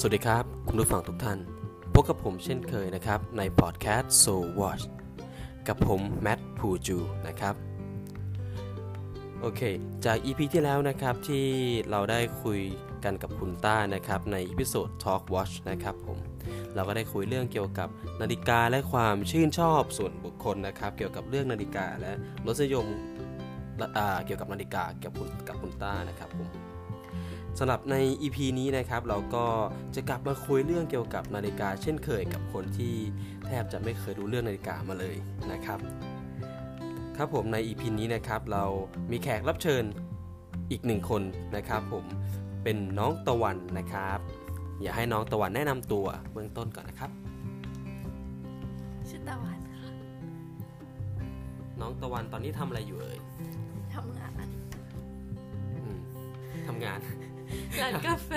สวัสดีครับ คุณผู้ฟังทุกท่าน พบกับผมเช่นเคยนะครับ ในพอดแคสต์ So Watch กับผมแมทพูจูนะครับ โอเค จาก EP ที่แล้วนะครับที่เราได้คุยกันกับคุณต้านะครับ ใน episode Talk Watch นะครับผมเราก็ได้คุยเรื่องเกี่ยวกับนาฬิกาและความชื่นชอบส่วนบุคคลนะครับ เกี่ยวกับเรื่องนาฬิกาและรสนิยมเกี่ยวกับนาฬิกาเกี่ยวกับคุณกับคุณต้านะครับผม สำหรับใน EP นี้นะครับเราก็จะกลับมาคุยเรื่องเกี่ยวกับนาฬิกา เช่นเคยกับคนที่แทบจะไม่เคยรู้เรื่องนาฬิกามาเลยนะครับ ครับผมใน EP นี้นะครับเรามีแขกรับเชิญอีกหนึ่งคนนะครับ ผมเป็นน้องตะวันนะครับ อยากให้น้องตะวันแนะนำตัวเบื้องต้นก่อนนะครับชื่อตะวันค่ะน้องตะวันตอนนี้ทำอะไรอยู่เอ่ยทำงานอืมทำงาน ร้านกาแฟ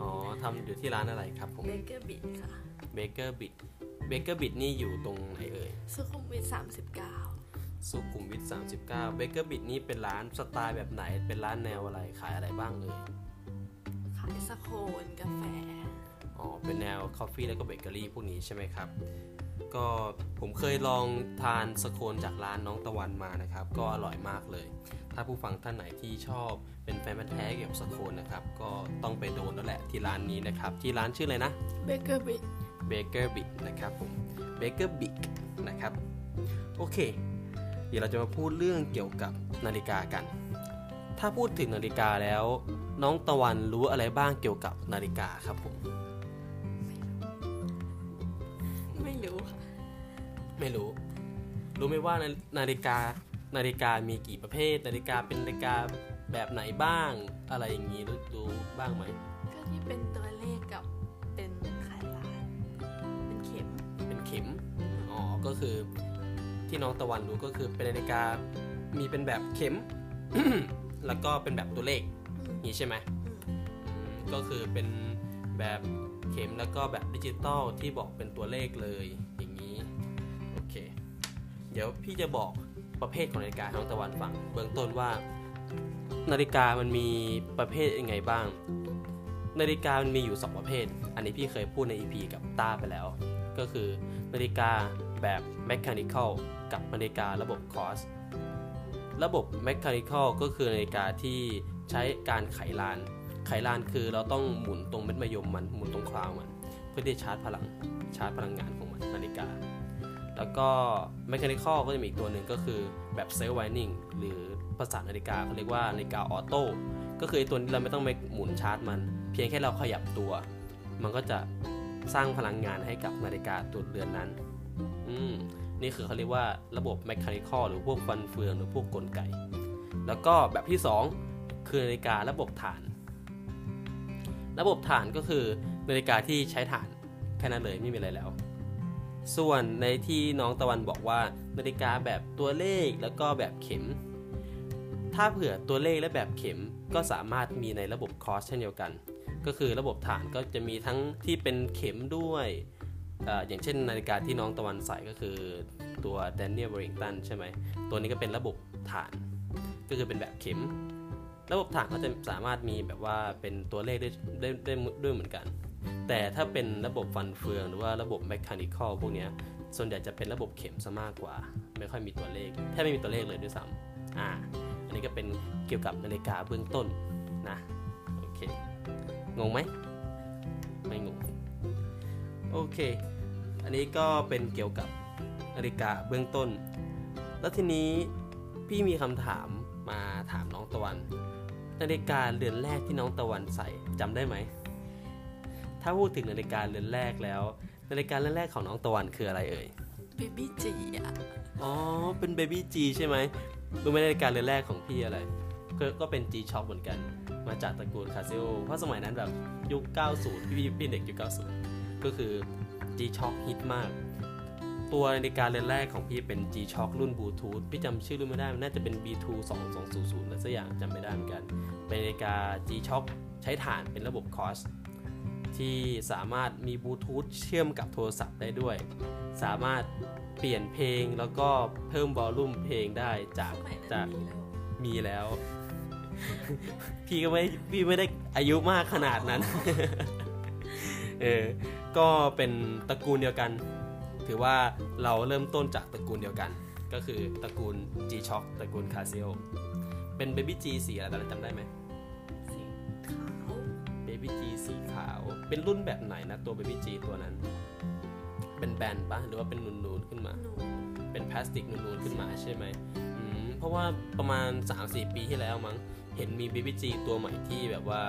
อ๋อทำอยู่ที่ร้านอะไรครับผม Baker Bit ค่ะ Baker Bit Baker Bit นี่อยู่ตรงไหนเอ่ย สุขุมวิทสามสิบเก้าสุขุมวิท39 Baker Bit นี่เป็นร้านสไตล์แบบไหน เป็นร้านแนวอะไร ขายอะไรบ้างเอ่ย ขายสโคนกาแฟ อ๋อ เป็นแนว coffee แล้วก็เบเกอรี่พวกนี้ใช่ไหมครับ ก็ผมเคยลองทานสโคนจากร้านน้องตะวันมานะครับ ก็อร่อยมากเลย ถ้าผู้ฟังท่านไหนที่ชอบเป็นแฟนพันธุ์แท้เกี่ยวกับสโคนนะครับ ก็ต้องไปโดนแล้วแหละที่ร้านนี้นะครับ ที่ร้านชื่ออะไรนะเบเกอร์บิทเบเกอร์บิ t นะครับผมเบเกอร์บิ t นะครับโอเค เดี๋ยวเราจะมาพูดเรื่องเกี่ยวกับนาฬิกากัน ถ้าพูดถึงนาฬิกาแล้ว น้องตะวันรู้อะไรบ้างเกี่ยวกับนาฬิกาครับผมไม่รู้ค่ะ ไม่รู้ รู้ไหมว่านานาฬิกานาฬิกามีกี่ประเภท นาฬิกาเป็นนาฬิกาแบบไหนบ้างอะไรอย่างนี้รู้รู้บ้างไหมก็ที่เป็นตัวเลขกับเป็นขายร้านเป็นเข็ม เป็นเข็มอ๋อก็คือที่น้องตะวันรู้ก็คือเป็นนาฬิกามีเป็นแบบเข็ม แล้วก็เป็นแบบตัวเลขอืมนี่ใช่ไหมอืมอืมก็คือเป็นแบบเข็มแล้วก็แบบดิจิตอลที่บอกเป็นตัวเลขเลย เดี๋ยวพี่จะบอกประเภทของนาฬิกาให้น้องตะวันฟังเบื้องต้นว่า นาฬิกามันมีประเภทยังไงบ้าง นาฬิกามันมีอยู่ 2 ประเภท อันนี้พี่เคยพูดใน EP กับต้าไปแล้ว ก็คือนาฬิกาแบบ mechanical กับนาฬิการะบบ cross ระบบ mechanical ก็คือนาฬิกาที่ใช้การไขลาน ไขลานคือเราต้องหมุนตรงเม็ดมะยมมันหมุนตรงคราวมัน เพื่อที่จะชาร์จพลังชาร์จพลังงานของมันนาฬิกา แล้วก็ mechanical ก็จะมีอีกตัวหนึ่งก็คือแบบ self winding หรือภาษานาฬิกาเขาเรียกว่านาฬิกาออโต้ก็คือไอ้ตัวนี้เราไม่ต้องไปหมุนชาร์จมัน เพียงแค่เราขยับตัว มันก็จะสร้างพลังงานให้กับนาฬิกาตัวเรือนนั้น อืมนี่คือเขาเรียกว่าระบบ mechanical หรือพวกฟันเฟืองหรือพวกกลไก แล้วก็แบบที่ 2 คือนาฬิการะบบฐาน ระบบฐานก็คือนาฬิกาที่ใช้ฐานแค่นั้นเลยไม่มีอะไรแล้ว ส่วนในที่น้องตะวันบอกว่านาฬิกาแบบตัวเลขแล้วก็แบบเข็ม ถ้าเผื่อตัวเลขและแบบเข็มก็สามารถมีในระบบคอร์สเช่นเดียวกัน ก็คือระบบฐานก็จะมีทั้งที่เป็นเข็มด้วยอออย่างเช่นนาฬิกาที่น้องตะวันใส่ก็คือตัว Daniel Wellington ใช่ไหม ตัวนี้ก็เป็นระบบฐาน ก็คือเป็นแบบเข็ม ระบบฐานก็จะสามารถมีแบบว่าเป็นตัวเลขได้ได้ได้ด้วยเหมือนกัน แต่ถ้าเป็นระบบฟันเฟืองหรือว่าระบบ mechanical พวกนี้ส่วนใหญ่จะเป็นระบบเข็มซะมากกว่า ไม่ค่อยมีตัวเลขแทบไม่มีตัวเลขเลยด้วยซ้ำอ่าอันนี้ก็เป็นเกี่ยวกับนาฬิกาเบื้องต้นนะโอเคงงไหมไม่งงโอเค อันนี้ก็เป็นเกี่ยวกับนาฬิกาเบื้องต้น แล้วทีนี้พี่มีคำถามมาถามน้องตะวัน นาฬิกาเรือนแรกที่น้องตะวันใส่จำได้ไหม ถ้าพูดถึงนาฬิกาเรือนแรกแล้ว นาฬิกาเรือนแรกของน้องตะวันคืออะไรเอ่ยเบบี้จีอะอ๋อเป็นเบบี้จีใช่ไหมรู้ไหมนาฬิกาเรือนแรกของพี่อะไรก็ก็เป็น G Shock เหมือนกัน มาจากตระกูลคาซิโอเพราะสมัยนั้นแบบยุค 90 พี่พี่เด็กยุค 90 ก็คือ G Shock ฮิตมาก ตัวนาฬิกาเรือนแรกของพี่เป็น G Shock รุ่นบลูทูธพี่จำชื่อรุ่นไม่ได้ มันน่าจะเป็น B2 2200อะไรสักอย่างจำไม่ได้เหมือนกัน เป็นนาฬิกา G Shock ใช้ฐานเป็นระบบคอส ที่สามารถมีบลูทูธเชื่อมกับโทรศัพท์ได้ด้วย สามารถเปลี่ยนเพลงแล้วก็เพิ่มวอลลุ่มเพลงได้จากจากมีแล้วมีแล้ว พี่ก็ไม่พี่ไม่ได้อายุมากขนาดนั้น เออ ก็เป็นตระกูลเดียวกัน ถือว่าเราเริ่มต้นจากตระกูลเดียวกัน ก็คือตระกูล G-Shock ตระกูล Casio เป็น Baby G สีอะไรตอนนั้นจำได้ไหม เป็นรุ่นแบบไหนนะตัว Baby G ตัวนั้น เป็นแบนปะหรือว่าเป็นนูนๆขึ้นมาหนูเป็นพลาสติกนูนๆขึ้นมาใช่ไหมอืมเพราะว่าประมาณ 3-4 ปีที่แล้วมั้งเห็นมี Baby G ตัวใหม่ที่แบบว่า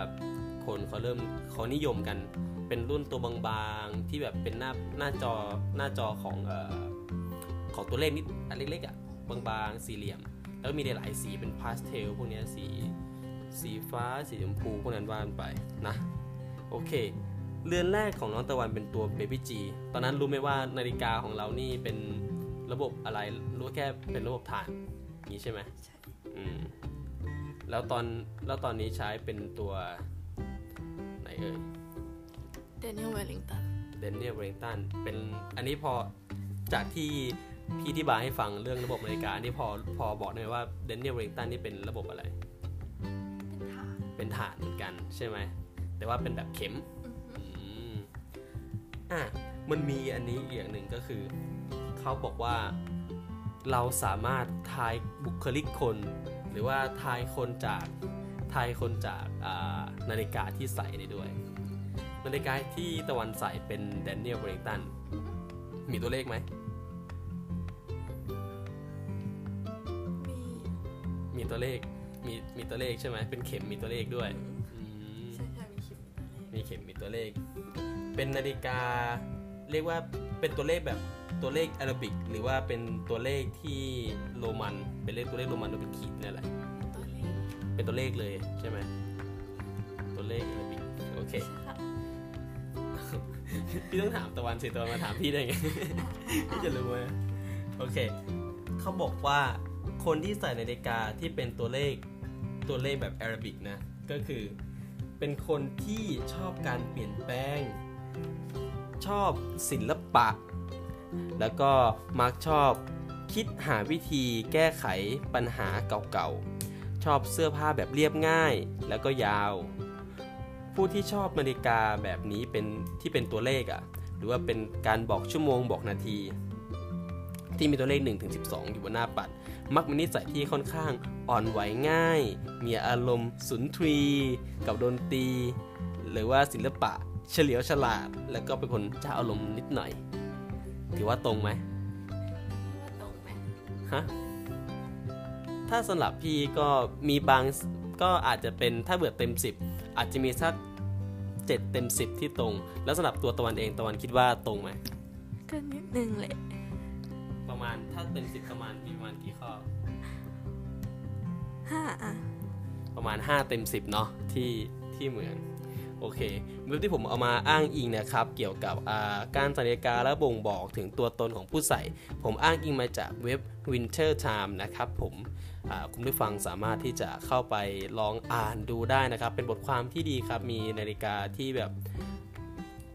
คนเขาเริ่มเขานิยมกัน เป็นรุ่นตัวบางๆที่แบบเป็นหน้าหน้าจอหน้าจอของเอ่อของตัวเลขนิดอันเล็กๆอะบางๆสี่เหลี่ยม แล้วก็มีหลายๆสีเป็นพาสเทลพวกเนี้ยสีสีฟ้าสีชมพูพวกนั้นว่ากันไปนะ โอเค เรือนแรกของน้องตะวันเป็นตัว Baby G ตอนนั้นรู้ไหมว่านาฬิกาของเรานี่เป็นระบบอะไร รู้แค่เป็นระบบถ่านนี้ใช่ไหมใช่อืมแล้วตอนแล้วตอนนี้ใช้เป็นตัวไหนเอ่ยเดนิเอลเวลลิงตันเดนเนียลเวล n งตันเป็นอันนี้พอจากที่พี่อธิบายให้ฟังเรื่องระบบนาฬิกาอันนี้พอพอบอกได้ไหมว่าเดนเนียลเวล n งตันนี่เป็นระบบอะไร เป็นถ่าน เป็นถ่านเหมือนกันใช่ไหม แต่ว่าเป็นแบบเข็มอือฮึอืม อะมันมีอันนี้อีกอย่างหนึ่งก็คือ เขาบอกว่าเราสามารถทายบุคลิกคน หรือว่าทายคนจากทายคนจากอ่านาฬิกาที่ใส่ได้ด้วย นาฬิกาที่ตะวันใส่เป็นแดเนียลเวล n งตันมีตัวเลขไหมมีมีตัวเลขมีมีตัวเลขใช่ไหมเป็นเข็มมีตัวเลขด้วยอืมใช่ใช่มีคิมตัวเลขมีเข็มมีตัวเลข เป็นนาฬิกา เรียกว่าเป็นตัวเลขแบบตัวเลขอาราบิก หรือว่าเป็นตัวเลขที่โรมัน เป็นเลขตัวเลขโรมันหรือเป็นขีดเนี่ยแหละตัวเลขเป็นตัวเลขเลยใช่ไหมตัวเลขอาราบิกโอเคใช่ค่ะพี่ต้องถามตะวันสิตะวันมาถามพี่ได้ไงพี่จะรู้ไหมโอเคเขาบอกว่าคนที่ใส่นาฬิกาที่เป็นตัวเลขตัวเลขแบบอาราบิกนะ ก็คือเป็นคนที่ชอบการเปลี่ยนแปลง ชอบศิลปะ แล้วก็มักชอบคิดหาวิธีแก้ไขปัญหาเก่าๆ ชอบเสื้อผ้าแบบเรียบง่ายแล้วก็ยาว ผู้ที่ชอบนาฬิกาแบบนี้เป็นที่เป็นตัวเลขอะ่ะ หรือว่าเป็นการบอกชั่วโมงบอกนาที ที่มีตัวเลข1ถึง12 อยู่บนหน้าปัด มักมีนิสัยที่ค่อนข้างอ่อนไหวง่าย มีอารมณ์สุนทรี กับดนตรี หรือว่าศิลปะ เฉลียวฉลาด แล้วก็เป็นคนเจ้าอารมณ์นิดหน่อย ถือว่าตรงไหมว่าตรงไหมฮะถ้าสำหรับพี่ก็มีบางก็อาจจะเป็นถ้าเบื่อเต็ม 10 อาจจะมีสัก7เต็ม10ที่ตรง แล้วสำหรับตัวตะวันเองตะวันคิดว่าตรงไหมก็นิดนึงแหละ ประมาณถ้าเต็ม10ประมาณมีประมาณกี่ข้อห้าอะประมาณ5เต็ม10เนาะที่ที่เหมือน โอเคเว็บที่ผมเอามาอ้างอิงนะครับเกี่ยวกับการส่นาฬิกาและบ่งบอกถึงตัวตนของผู้ใส่ ผมอ้างอิงมาจากเว็บ Winter Time นะครับผมคุณผู้ฟังสามารถที่จะเข้าไปลองอ่านดูได้นะครับ เป็นบทความที่ดีครับมีนาฬิกาที่แบบ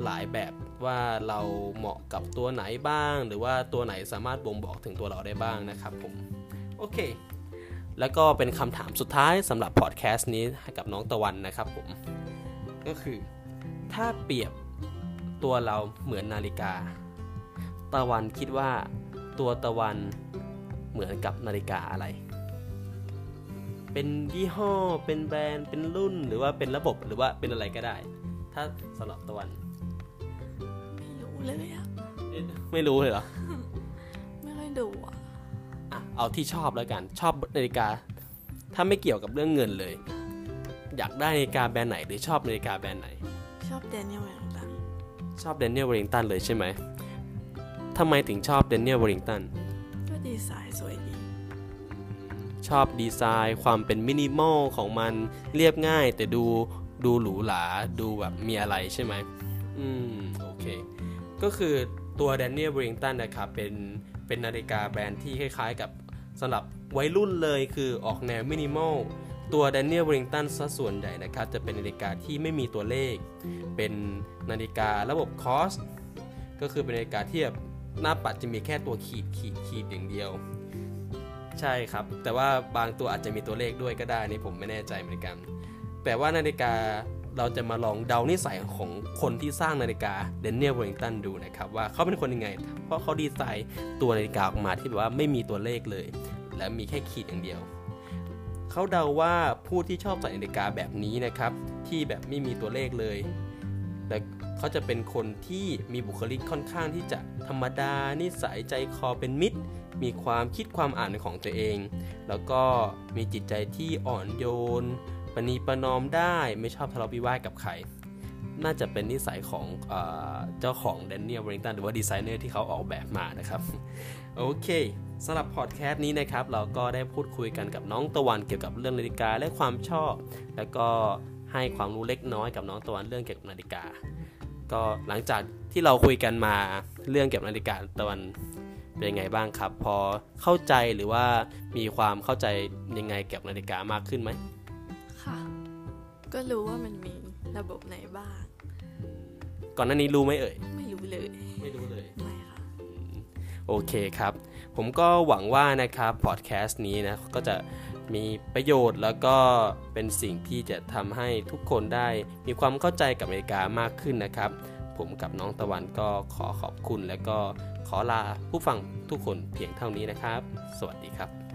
หลายแบบว่าเราเหมาะกับตัวไหนบ้าง หรือว่าตัวไหนสามารถบ่งบอกถึงตัวเราได้บ้างนะครับผมโอเค แล้วก็เป็นคำถามสุดท้ายสำหรับพอดแคสต์นี้กับน้องตะวันนะครับผม ก็คือ ถ้าเปรียบตัวเราเหมือนนาฬิกา ตะวันคิดว่าตัวตะวันเหมือนกับนาฬิกาอะไร เป็นยี่ห้อ เป็นแบรนด์ เป็นรุ่น หรือว่าเป็นระบบ หรือว่าเป็นอะไรก็ได้ ถ้าสำหรับตะวัน ไม่รู้เลยอะเอ๊ะไม่รู้เลยเหรอ ไม่ค่อยดูอะอะเอาที่ชอบแล้วกัน ชอบนาฬิกา ถ้าไม่เกี่ยวกับเรื่องเงินเลย อยากได้นาฬิกาแบรนด์ไหนหรือชอบนาฬิกาแบรนด์ไหน ชอบ Daniel Wellington ชอบ Daniel Wellington เลยใช่ไหมทำไมถึงชอบ Daniel Wellington ก็ดีไซน์สวยดี ชอบดีไซน์ความเป็นมินิมอลของมันเรียบง่าย แต่ดูดูหรูหราดูแบบมีอะไรใช่ไหมอืมโอเค ก็คือตัว Daniel Wellington นะครับเป็นเป็นนาฬิกาแบรนด์ที่คล้ายๆกับสำหรับวัยรุ่นเลยคือออกแนวมินิมอล ตัว Daniel Wellington ซะส่วนใหญ่นะครับ จะเป็นนาฬิกาที่ไม่มีตัวเลข เป็นนาฬิการะบบคอสก็คือเป็นนาฬิกาที่แบบหน้าปัดจะมีแค่ตัวขีดขีดขีดอย่างเดียว ใช่ครับ แต่ว่าบางตัวอาจจะมีตัวเลขด้วยก็ได้นี่ผมไม่แน่ใจเหมือนกันแต่ว่านาฬิกาเราจะมาลองเดานิสัยของคนที่สร้างนาฬิกาเดนเนียลเวลิงตันดูนะครับว่าเขาเป็นคนยังไง เพราะเขาดีไซน์ตัวนาฬิกาออกมาที่แบบว่าไม่มีตัวเลขเลย และมีแค่ขีดอย่างเดียว เขาเดาว่าผู้ที่ชอบใส่นาฬิกาแบบนี้นะครับ ที่แบบไม่มีตัวเลขเลยแต่เขาจะเป็นคนที่มีบุคลิกค่อนข้างที่จะธรรมดานิสัยใจคอเป็นมิตร มีความคิดความอ่านของตัวเอง แล้วก็มีจิตใจที่อ่อนโยนปณีประนอมได้ไม่ชอบทะเลาะวิวาทกับใคร น่าจะเป็นนิสัยของเจ้าของแดนเนียลวริงตันหรือว่าดีไซเนอร์ที่เขาออกแบบมานะครับ โอเคสำหรับพอดแคสต์นี้นะครับ เราก็ได้พูดคุยกันกับน้องตะวันเกี่ยวกับเรื่องนาฬิกาและความชอบ แล้วก็ให้ความรู้เล็กน้อยกับน้องตะวันเรื่องเกี่ยวกับนาฬิกา ก็หลังจากที่เราคุยกันมาเรื่องเกี่ยวกับนาฬิกาตะวันเป็นยังไงบ้างครับ พอเข้าใจหรือว่ามีความเข้าใจยังไงเกี่ยวกับนาฬิกามากขึ้นไหมค่ะ ก็รู้ว่ามันมีระบบไหนบ้าง ก่อนหน้านี้รู้ไหมเอ่ย ไม่รู้เลย ไม่รู้เลยไม่ค่ะ โอเคครับ ผมก็หวังว่านะครับพอดแคสต์นี้นะก็จะมีประโยชน์แล้วก็เป็นสิ่งที่จะทำให้ทุกคนได้มีความเข้าใจกับอเมริกามากขึ้นนะครับ ผมกับน้องตะวันก็ขอขอบคุณและก็ขอลาผู้ฟังทุกคนเพียงเท่านี้นะครับ สวัสดีครับ